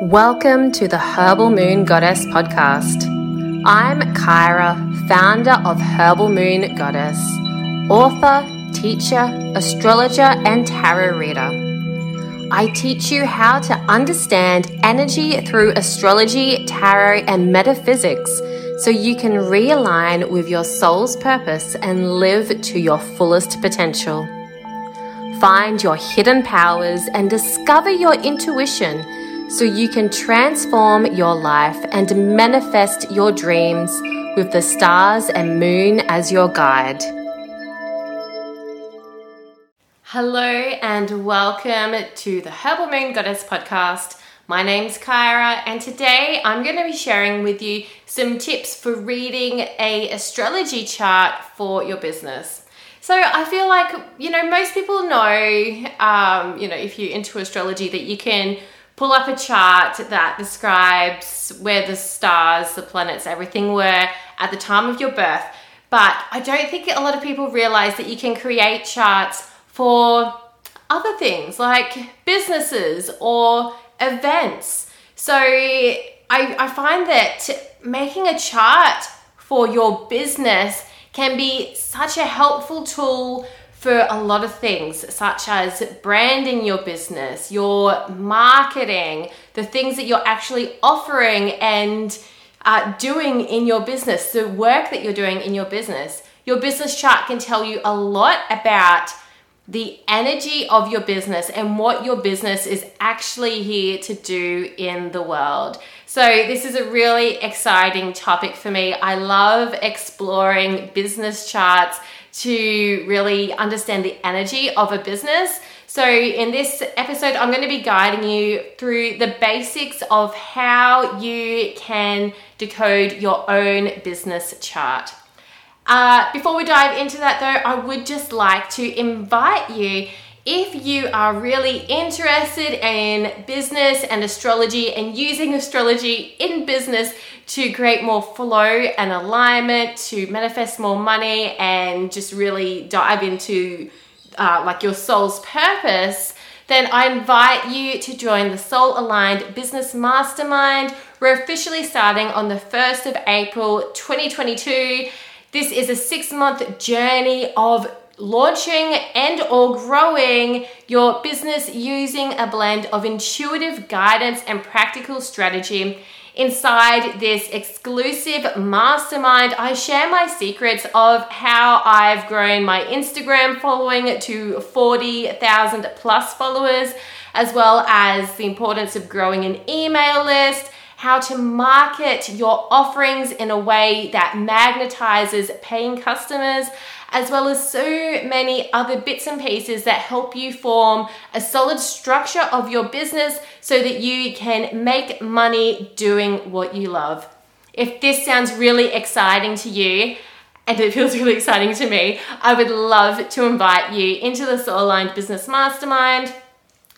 Welcome to the Herbal Moon Goddess podcast. I'm Kyra, founder of Herbal Moon Goddess, author, teacher, astrologer, and tarot reader. I teach you how to understand energy through astrology, tarot, and metaphysics so you can realign with your soul's purpose and live to your fullest potential. Find your hidden powers and discover your intuition so you can transform your life and manifest your dreams with the stars and moon as your guide. Hello, and welcome to the Herbal Moon Goddess podcast. My name's Kyra, and today I'm going to be sharing with you some tips for reading a astrology chart for your business. So I feel like you know most people know, um, you know, if you're into astrology, that you can pull up a chart that describes where the stars, the planets, everything were at the time of your birth. But I don't think a lot of people realize that you can create charts for other things like businesses or events. So I, I find that making a chart for your business can be such a helpful tool for a lot of things, such as branding your business, your marketing, the things that you're actually offering and uh, doing in your business, the work that you're doing in your business. Your business chart can tell you a lot about the energy of your business and what your business is actually here to do in the world. So, this is a really exciting topic for me. I love exploring business charts to really understand the energy of a business. So, in this episode, I'm going to be guiding you through the basics of how you can decode your own business chart. Uh, before we dive into that though, I would just like to invite you if you are really interested in business and astrology and using astrology in business to create more flow and alignment, to manifest more money, and just really dive into uh, like your soul's purpose, then I invite you to join the Soul Aligned Business Mastermind. We're officially starting on the 1st of April 2022 this is a six month journey of launching and or growing your business using a blend of intuitive guidance and practical strategy. Inside this exclusive mastermind, I share my secrets of how I've grown my Instagram following to 40,000 plus followers, as well as the importance of growing an email list how to market your offerings in a way that magnetizes paying customers, as well as so many other bits and pieces that help you form a solid structure of your business so that you can make money doing what you love. If this sounds really exciting to you, and it feels really exciting to me, I would love to invite you into the Soul Aligned Business Mastermind.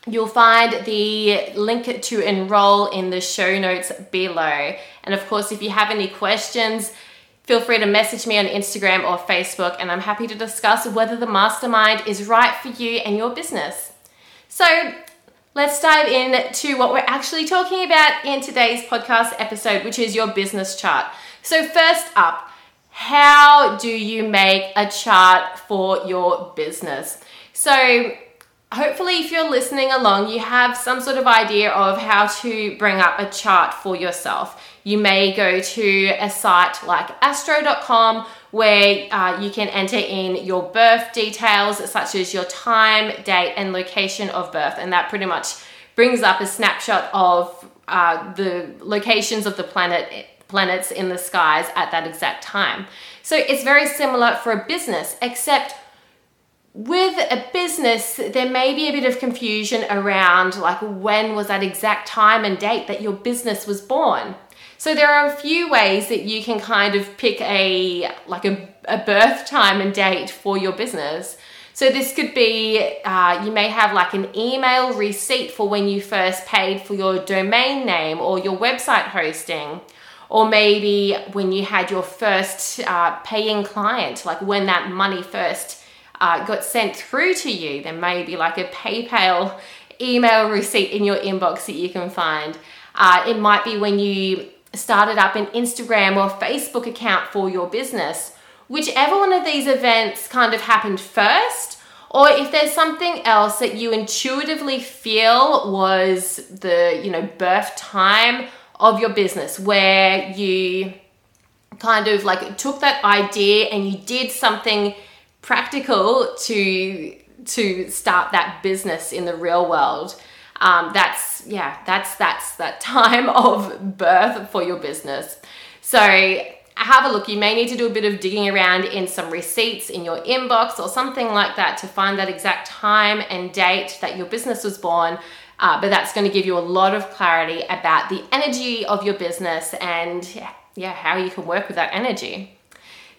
You'll find the link to enroll in the show notes below. And of course, if you have any questions, feel free to message me on Instagram or Facebook, and I'm happy to discuss whether the mastermind is right for you and your business. So, let's dive into what we're actually talking about in today's podcast episode, which is your business chart. So, first up, how do you make a chart for your business? So, hopefully, if you're listening along, you have some sort of idea of how to bring up a chart for yourself. You may go to a site like astro.com where uh, you can enter in your birth details, such as your time, date, and location of birth, and that pretty much brings up a snapshot of uh, the locations of the planet planets in the skies at that exact time. So it's very similar for a business, except with a business, there may be a bit of confusion around like when was that exact time and date that your business was born. So there are a few ways that you can kind of pick a like a, a birth time and date for your business. So this could be uh, you may have like an email receipt for when you first paid for your domain name or your website hosting. Or maybe when you had your first uh, paying client, like when that money first uh, got sent through to you. There may be like a PayPal email receipt in your inbox that you can find. Uh, it might be when you started up an Instagram or Facebook account for your business. Whichever one of these events kind of happened first, or if there's something else that you intuitively feel was the, you know, birth time of your business where you kind of like took that idea and you did something practical to to start that business in the real world um, that's yeah that's that's that time of birth for your business. So have a look you may need to do a bit of digging around in some receipts in your inbox or something like that to find that exact time and date that your business was born uh, but that's going to give you a lot of clarity about the energy of your business and yeah how you can work with that energy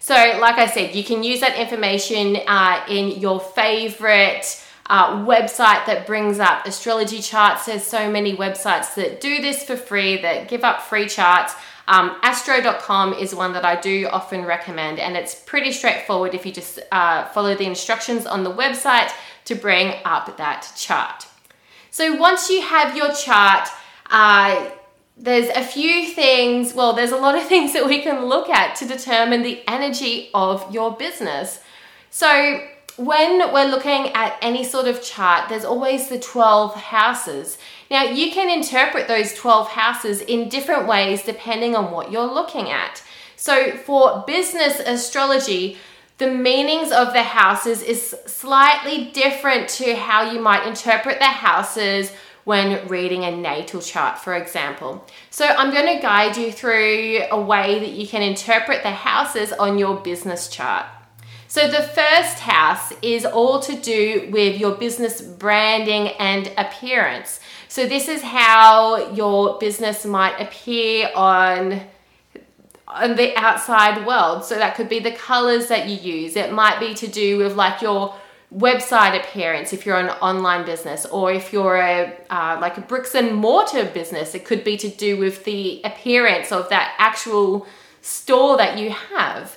so, like I said, you can use that information uh, in your favorite uh, website that brings up astrology charts. There's so many websites that do this for free, that give up free charts. Um, astro.com is one that I do often recommend, and it's pretty straightforward if you just uh, follow the instructions on the website to bring up that chart. So, once you have your chart, uh, there's a few things, well, there's a lot of things that we can look at to determine the energy of your business. So, when we're looking at any sort of chart, there's always the 12 houses. Now, you can interpret those 12 houses in different ways depending on what you're looking at. So, for business astrology, the meanings of the houses is slightly different to how you might interpret the houses when reading a natal chart, for example. So, I'm going to guide you through a way that you can interpret the houses on your business chart. So, the first house is all to do with your business branding and appearance. So, this is how your business might appear on on the outside world. So that could be the colors that you use. It might be to do with like your website appearance if you're an online business or if you're a uh, like a bricks and mortar business it could be to do with the appearance of that actual store that you have.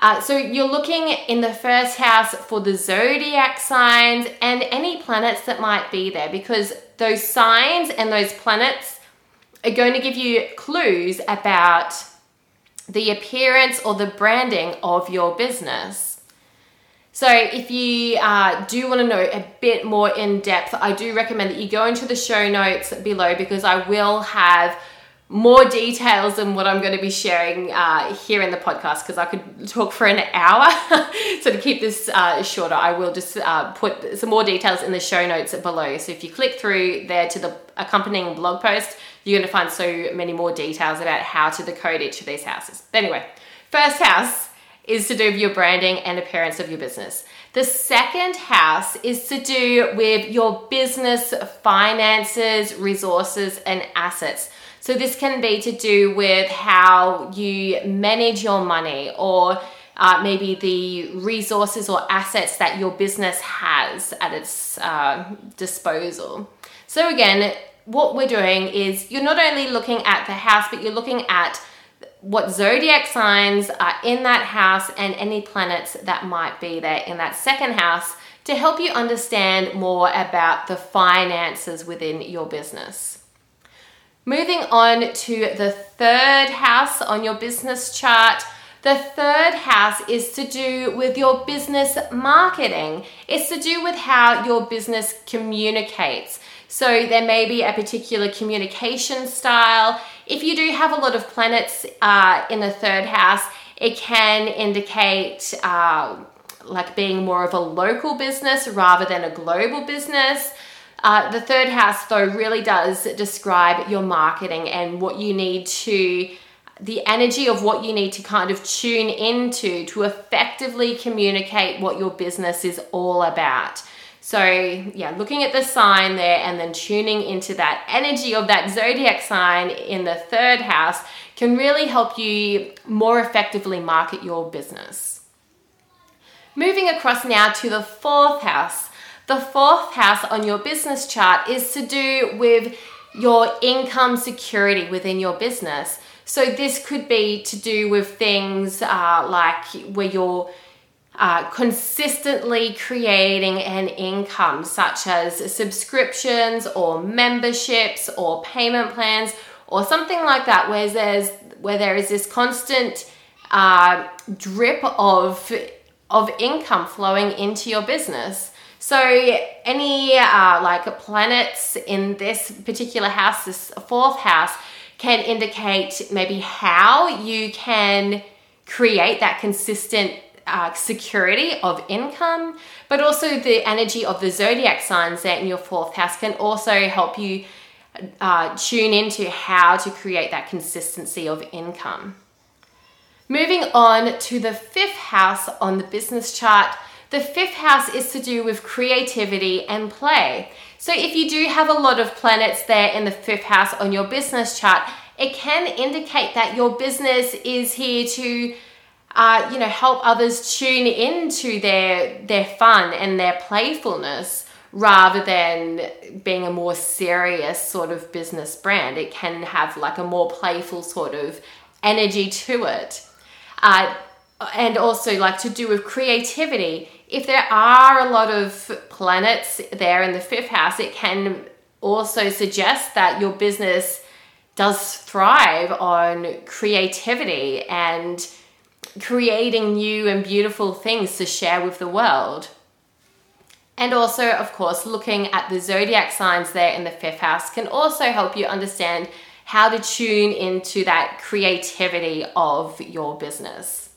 Uh, so you're looking in the first house for the zodiac signs and any planets that might be there because those signs and those planets are going to give you clues about the appearance or the branding of your business so, if you uh, do want to know a bit more in depth, I do recommend that you go into the show notes below because I will have more details than what I'm going to be sharing uh, here in the podcast because I could talk for an hour. so, to keep this uh, shorter, I will just uh, put some more details in the show notes below. So, if you click through there to the accompanying blog post, you're going to find so many more details about how to decode each of these houses. But anyway, first house is to do with your branding and appearance of your business. The second house is to do with your business finances, resources, and assets. So, this can be to do with how you manage your money or uh, maybe the resources or assets that your business has at its uh, disposal. So, again, what we're doing is you're not only looking at the house, but you're looking at what zodiac signs are in that house and any planets that might be there in that second house to help you understand more about the finances within your business. Moving on to the third house on your business chart. The third house is to do with your business marketing. It's to do with how your business communicates. So there may be a particular communication style. If you do have a lot of planets uh, in the third house, it can indicate uh, like being more of a local business rather than a global business. Uh, the third house, though, really does describe your marketing and what you need to, the energy of what you need to kind of tune into to effectively communicate what your business is all about. So, yeah, looking at the sign there and then tuning into that energy of that zodiac sign in the third house can really help you more effectively market your business. Moving across now to the fourth house. The fourth house on your business chart is to do with your income security within your business. So, this could be to do with things uh, like where you're uh, consistently creating an income, such as subscriptions or memberships or payment plans, or something like that, where there's where there is this constant uh, drip of of income flowing into your business. So any uh, like planets in this particular house, this fourth house, can indicate maybe how you can create that consistent uh, security of income, but also the energy of the zodiac signs there in your fourth house can also help you uh, tune into how to create that consistency of income. Moving on to the fifth house on the business chart. The fifth house is to do with creativity and play. So, if you do have a lot of planets there in the fifth house on your business chart, it can indicate that your business is here to uh, you know, help others tune into their their fun and their playfulness rather than being a more serious sort of business brand. It can have like a more playful sort of energy to it. Uh, and also like to do with creativity. If there are a lot of planets there in the fifth house, it can also suggest that your business does thrive on creativity and creating new and beautiful things to share with the world. And also, of course, looking at the zodiac signs there in the fifth house can also help you understand how to tune into that creativity of your business.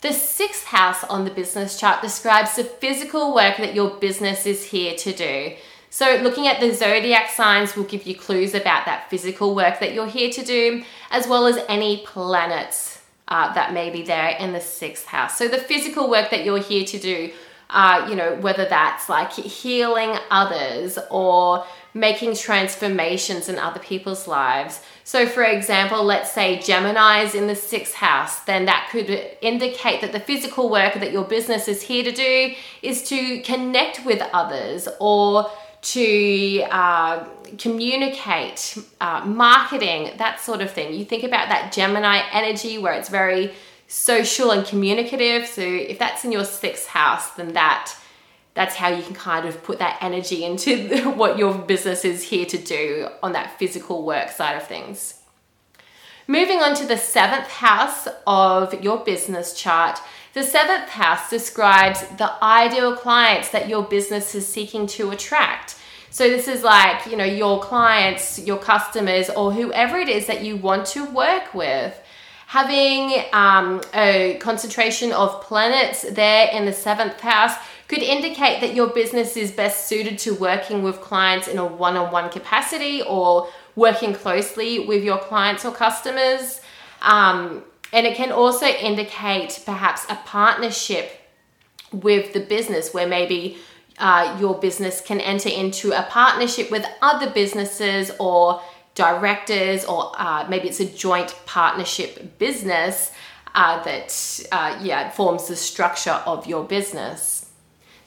The sixth house on the business chart describes the physical work that your business is here to do. So, looking at the zodiac signs will give you clues about that physical work that you're here to do, as well as any planets uh, that may be there in the sixth house. So the physical work that you're here to do, uh, you know, whether that's like healing others or making transformations in other people's lives. So, for example, let's say Gemini is in the sixth house, then that could indicate that the physical work that your business is here to do is to connect with others or to uh, communicate, uh, marketing, that sort of thing. You think about that Gemini energy where it's very social and communicative. So if that's in your sixth house, then that that's how you can kind of put that energy into what your business is here to do on that physical work side of things. Moving on to the seventh house of your business chart. The seventh house describes the ideal clients that your business is seeking to attract. So this is like, you know, your clients, your customers, or whoever it is that you want to work with. Having um, a concentration of planets there in the seventh house could indicate that your business is best suited to working with clients in a one on one capacity or working closely with your clients or customers. Um, and it can also indicate perhaps a partnership with the business where maybe uh, your business can enter into a partnership with other businesses or directors, or uh, maybe it's a joint partnership business uh, that uh, yeah forms the structure of your business.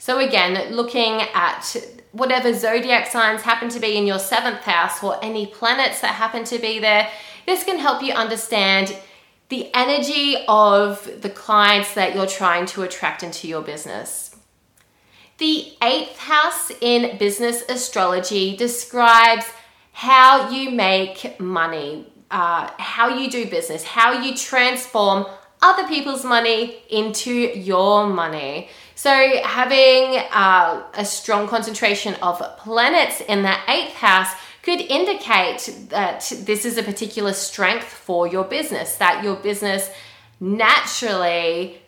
So again, looking at whatever zodiac signs happen to be in your seventh house or any planets that happen to be there, this can help you understand the energy of the clients that you're trying to attract into your business. The eighth house in business astrology describes how you make money, uh, how you do business, how you transform other people's money into your money. So, having uh, a strong concentration of planets in that eighth house could indicate that this is a particular strength for your business, that your business naturally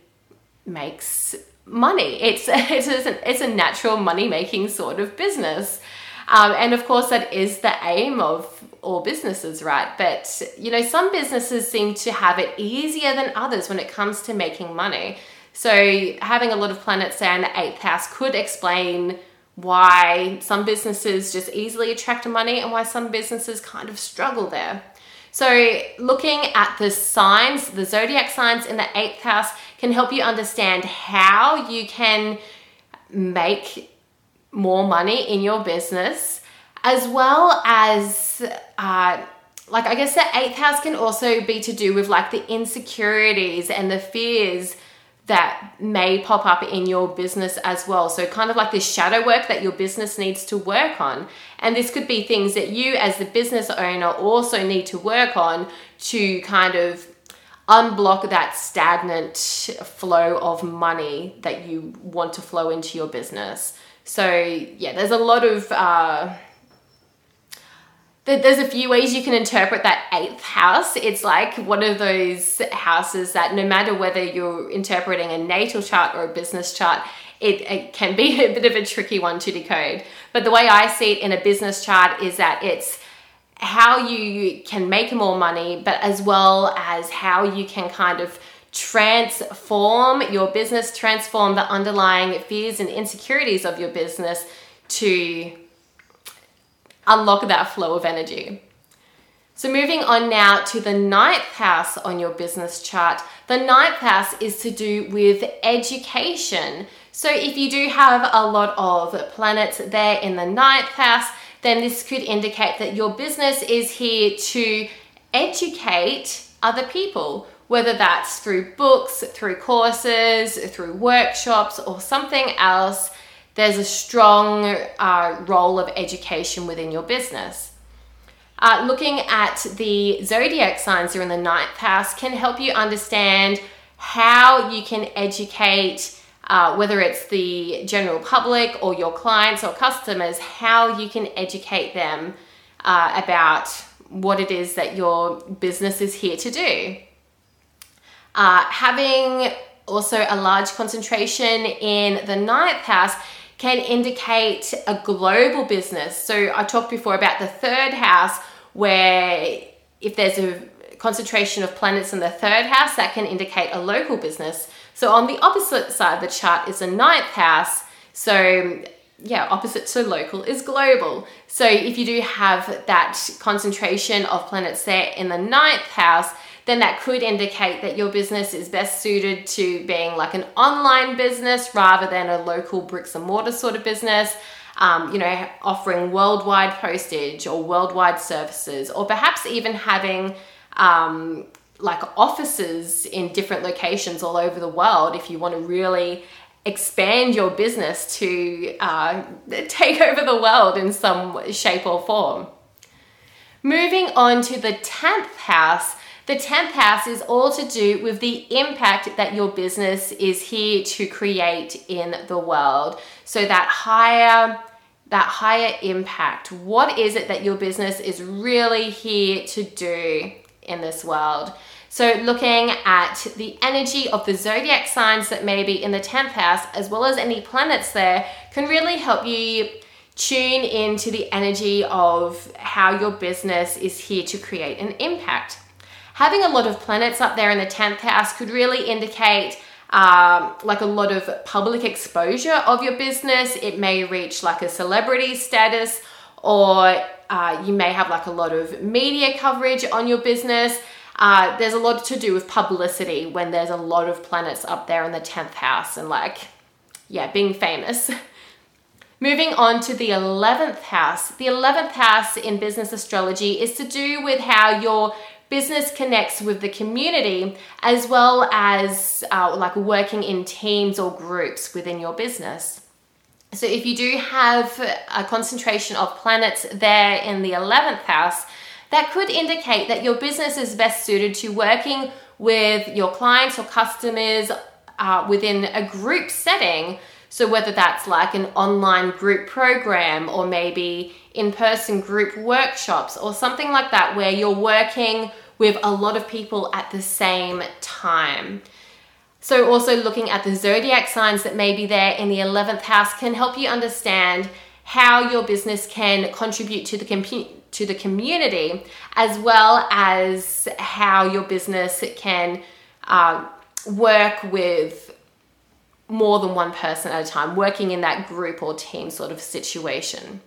makes money. It's it's a, it's a natural money making sort of business. Um, and of course, that is the aim of all businesses, right? But you know, some businesses seem to have it easier than others when it comes to making money. So, having a lot of planets in the eighth house could explain why some businesses just easily attract money and why some businesses kind of struggle there. So, looking at the signs, the zodiac signs in the eighth house can help you understand how you can make more money in your business, as well as, uh, like, I guess the eighth house can also be to do with like the insecurities and the fears that may pop up in your business as well. So, kind of like this shadow work that your business needs to work on. And this could be things that you, as the business owner, also need to work on to kind of unblock that stagnant flow of money that you want to flow into your business. So, yeah, there's a lot of. Uh, there's a few ways you can interpret that eighth house. It's like one of those houses that no matter whether you're interpreting a natal chart or a business chart, it, it, can be a bit of a tricky one to decode. But the way I see it in a business chart is that it's how you can make more money, but as well as how you can kind of transform your business, transform the underlying fears and insecurities of your business to unlock that flow of energy. So, moving on now to the ninth house on your business chart. The ninth house is to do with education. So, if you do have a lot of planets there in the ninth house, then this could indicate that your business is here to educate other people, whether that's through books, through courses, through workshops, or something else there's a strong uh, role of education within your business. Uh, looking at the zodiac signs that are in the ninth house can help you understand how you can educate, uh, whether it's the general public or your clients or customers, how you can educate them uh, about what it is that your business is here to do. Uh, having also a large concentration in the ninth house can indicate a global business. So I talked before about the third house, where if there's a concentration of planets in the third house, that can indicate a local business. So on the opposite side of the chart is the ninth house. So yeah, opposite to local is global. So if you do have that concentration of planets there in the ninth house, then that could indicate that your business is best suited to being like an online business rather than a local bricks and mortar sort of business. Um, you know, offering worldwide postage or worldwide services, or perhaps even having um, like offices in different locations all over the world if you want to really expand your business to uh, take over the world in some shape or form. Moving on to the 10th house, the 10th house is all to do with the impact that your business is here to create in the world. So that higher that higher impact. What is it that your business is really here to do in this world? So, looking at the energy of the zodiac signs that may be in the 10th house, as well as any planets there, can really help you tune into the energy of how your business is here to create an impact having a lot of planets up there in the 10th house could really indicate um, like a lot of public exposure of your business. It may reach like a celebrity status, or uh, you may have like a lot of media coverage on your business. Uh, there's a lot to do with publicity when there's a lot of planets up there in the 10th house and like, yeah, being famous. Moving on to the 11th house. The 11th house in business astrology is to do with how your business connects with the community as well as uh, like working in teams or groups within your business. So, if you do have a concentration of planets there in the 11th house, that could indicate that your business is best suited to working with your clients or customers uh, within a group setting. So, whether that's like an online group program or maybe in person group workshops or something like that, where you're working with a lot of people at the same time. So, also looking at the zodiac signs that may be there in the 11th house can help you understand how your business can contribute to the to the community, as well as how your business can uh, work with more than one person at a time, working in that group or team sort of situation.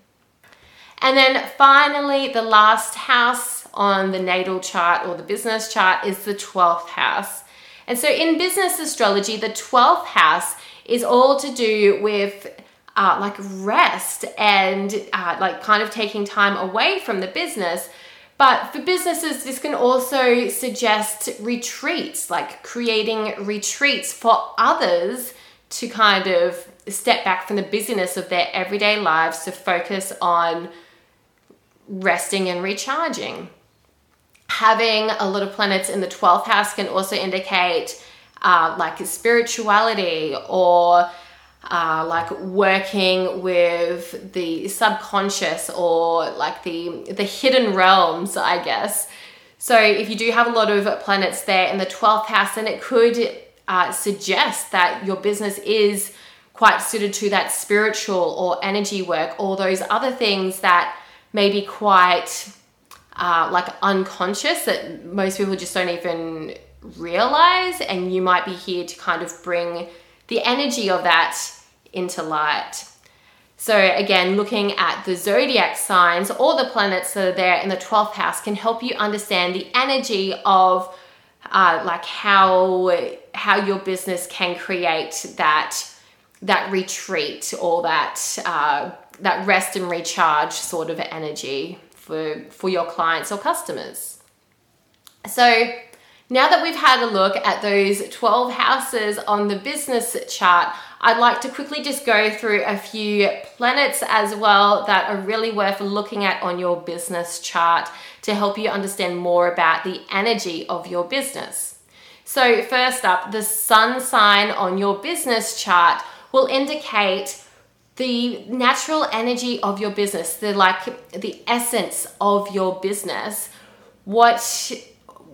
And then finally, the last house on the natal chart or the business chart is the 12th house. And so in business astrology, the 12th house is all to do with uh, like rest and uh, like kind of taking time away from the business. But for businesses, this can also suggest retreats, like creating retreats for others to kind of step back from the busyness of their everyday lives to focus on resting and recharging. Having a lot of planets in the 12th house can also indicate uh, like spirituality or uh, like working with the subconscious or like the the hidden realms, I guess. So if you do have a lot of planets there in the 12th house, then it could uh, suggest that your business is quite suited to that spiritual or energy work or those other things that may be quite uh, like unconscious that most people just don't even realize and you might be here to kind of bring the energy of that into light. So, again, looking at the zodiac signs, all the planets that are there in the 12th house can help you understand the energy of uh, like how how your business can create that that retreat or that uh, that rest and recharge sort of energy for for your clients or customers. So now that we've had a look at those 12 houses on the business chart, I'd like to quickly just go through a few planets as well that are really worth looking at on your business chart to help you understand more about the energy of your business. So, first up, the sun sign on your business chart will indicate the natural energy of your business, the like the essence of your business. What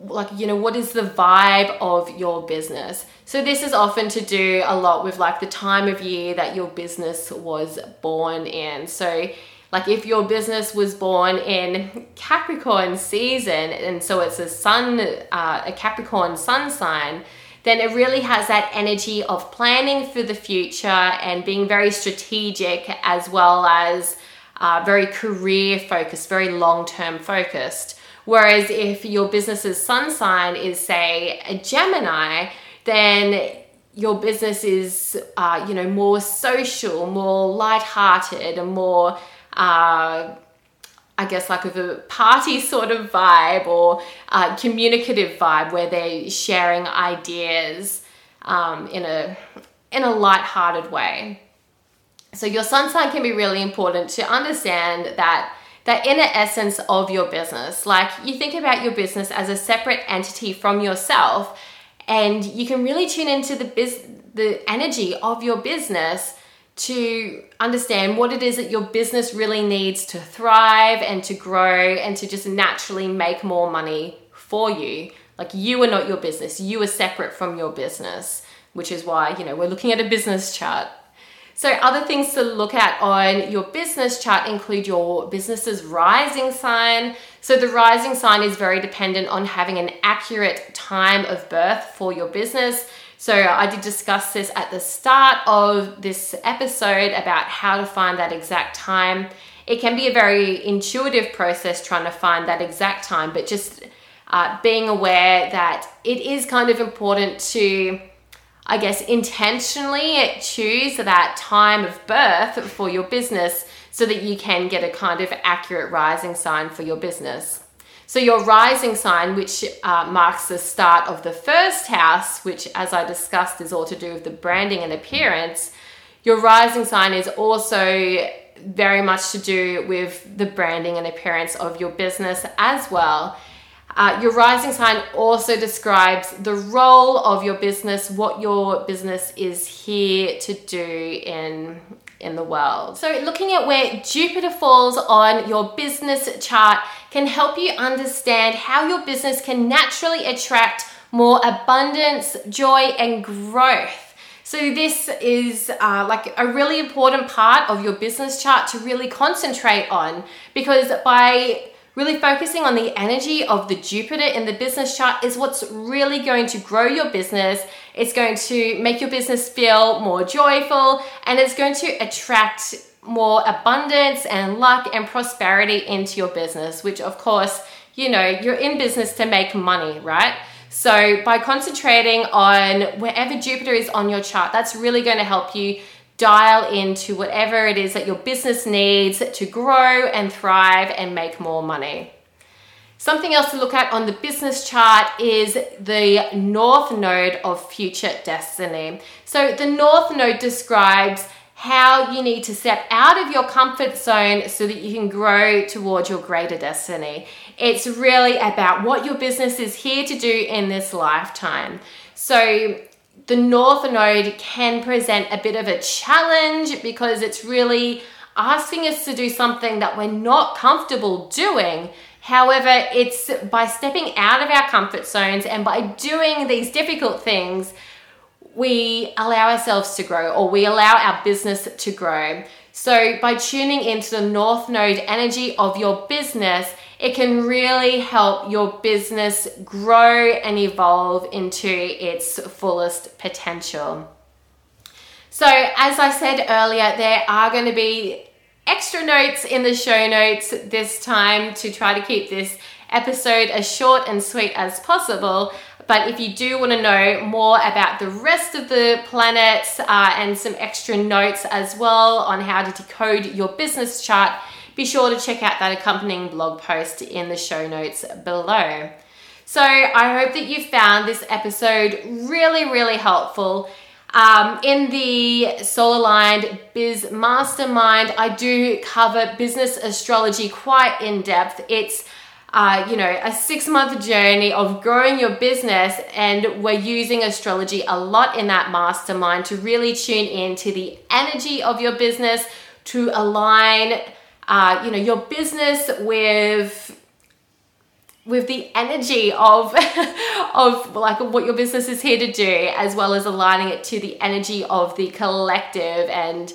like you know what is the vibe of your business? So this is often to do a lot with like the time of year that your business was born in. So like if your business was born in capricorn season and so it's a sun uh, a capricorn sun sign then it really has that energy of planning for the future and being very strategic as well as uh, very career focused very long term focused Whereas if your business's sun sign is, say, a Gemini, then your business is, uh, you know, more social, more light-hearted, and more, uh, I guess, like of a party sort of vibe or uh, communicative vibe, where they're sharing ideas um, in a in a light-hearted way. So your sun sign can be really important to understand that that inner essence of your business. Like you think about your business as a separate entity from yourself, and you can really tune into the biz- the energy of your business to understand what it is that your business really needs to thrive and to grow and to just naturally make more money for you. Like you are not your business, you are separate from your business, which is why, you know, we're looking at a business chart so, other things to look at on your business chart include your business's rising sign. So, the rising sign is very dependent on having an accurate time of birth for your business. So, I did discuss this at the start of this episode about how to find that exact time. It can be a very intuitive process trying to find that exact time, but just uh, being aware that it is kind of important to I guess, intentionally choose that time of birth for your business so that you can get a kind of accurate rising sign for your business. So, your rising sign, which uh, marks the start of the first house, which, as I discussed, is all to do with the branding and appearance, your rising sign is also very much to do with the branding and appearance of your business as well. Uh, your rising sign also describes the role of your business, what your business is here to do in in the world. So, looking at where Jupiter falls on your business chart can help you understand how your business can naturally attract more abundance, joy, and growth. So, this is uh, like a really important part of your business chart to really concentrate on because by Really focusing on the energy of the Jupiter in the business chart is what's really going to grow your business. It's going to make your business feel more joyful and it's going to attract more abundance and luck and prosperity into your business, which of course, you know, you're in business to make money, right? So by concentrating on wherever Jupiter is on your chart, that's really going to help you dial into whatever it is that your business needs to grow and thrive and make more money. Something else to look at on the business chart is the North Node of future destiny. So, the North Node describes how you need to step out of your comfort zone so that you can grow towards your greater destiny. It's really about what your business is here to do in this lifetime. So, the North Node can present a bit of a challenge because it's really asking us to do something that we're not comfortable doing. However, it's by stepping out of our comfort zones and by doing these difficult things we allow ourselves to grow or we allow our business to grow. So, by tuning into the North Node energy of your business, it can really help your business grow and evolve into its fullest potential. So, as I said earlier, there are going to be extra notes in the show notes this time to try to keep this episode as short and sweet as possible. But if you do want to know more about the rest of the planets uh, and some extra notes as well on how to decode your business chart, be sure to check out that accompanying blog post in the show notes below. So I hope that you found this episode really, really helpful. Um, in the Soul Aligned Biz Mastermind, I do cover business astrology quite in depth. It's uh, you know, a six month journey of growing your business. And we're using astrology a lot in that mastermind to really tune into the energy of your business, to align, uh, you know, your business with with the energy of of like what your business is here to do as well as aligning it to the energy of the collective and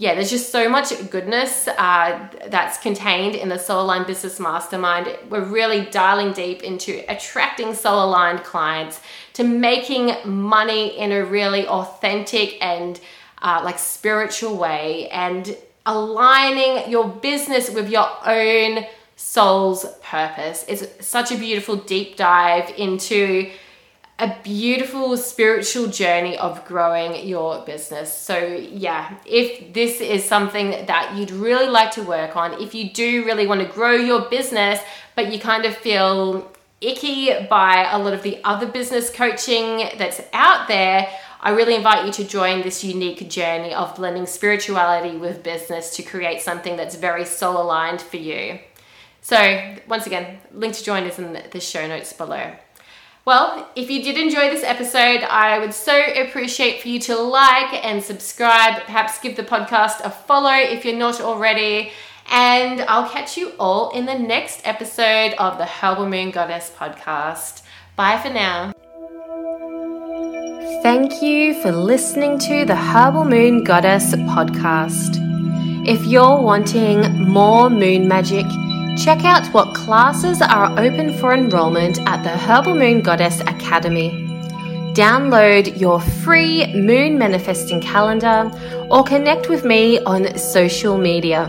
yeah, there's just so much goodness uh, that's contained in the Soul Aligned Business Mastermind. We're really dialing deep into attracting soul aligned clients, to making money in a really authentic and uh, like spiritual way, and aligning your business with your own soul's purpose. It's such a beautiful deep dive into a beautiful spiritual journey of growing your business. So, yeah, if this is something that you'd really like to work on, if you do really want to grow your business, but you kind of feel icky by a lot of the other business coaching that's out there, I really invite you to join this unique journey of blending spirituality with business to create something that's very soul aligned for you. So, once again, link to join is in the show notes below. Well, if you did enjoy this episode, I would so appreciate for you to like and subscribe, perhaps give the podcast a follow if you're not already. And I'll catch you all in the next episode of the Herbal Moon Goddess podcast. Bye for now. Thank you for listening to the Herbal Moon Goddess podcast. If you're wanting more moon magic, Check out what classes are open for enrollment at the Herbal Moon Goddess Academy. Download your free moon manifesting calendar or connect with me on social media.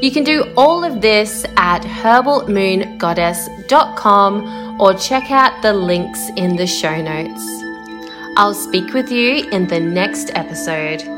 You can do all of this at herbalmoongoddess.com or check out the links in the show notes. I'll speak with you in the next episode.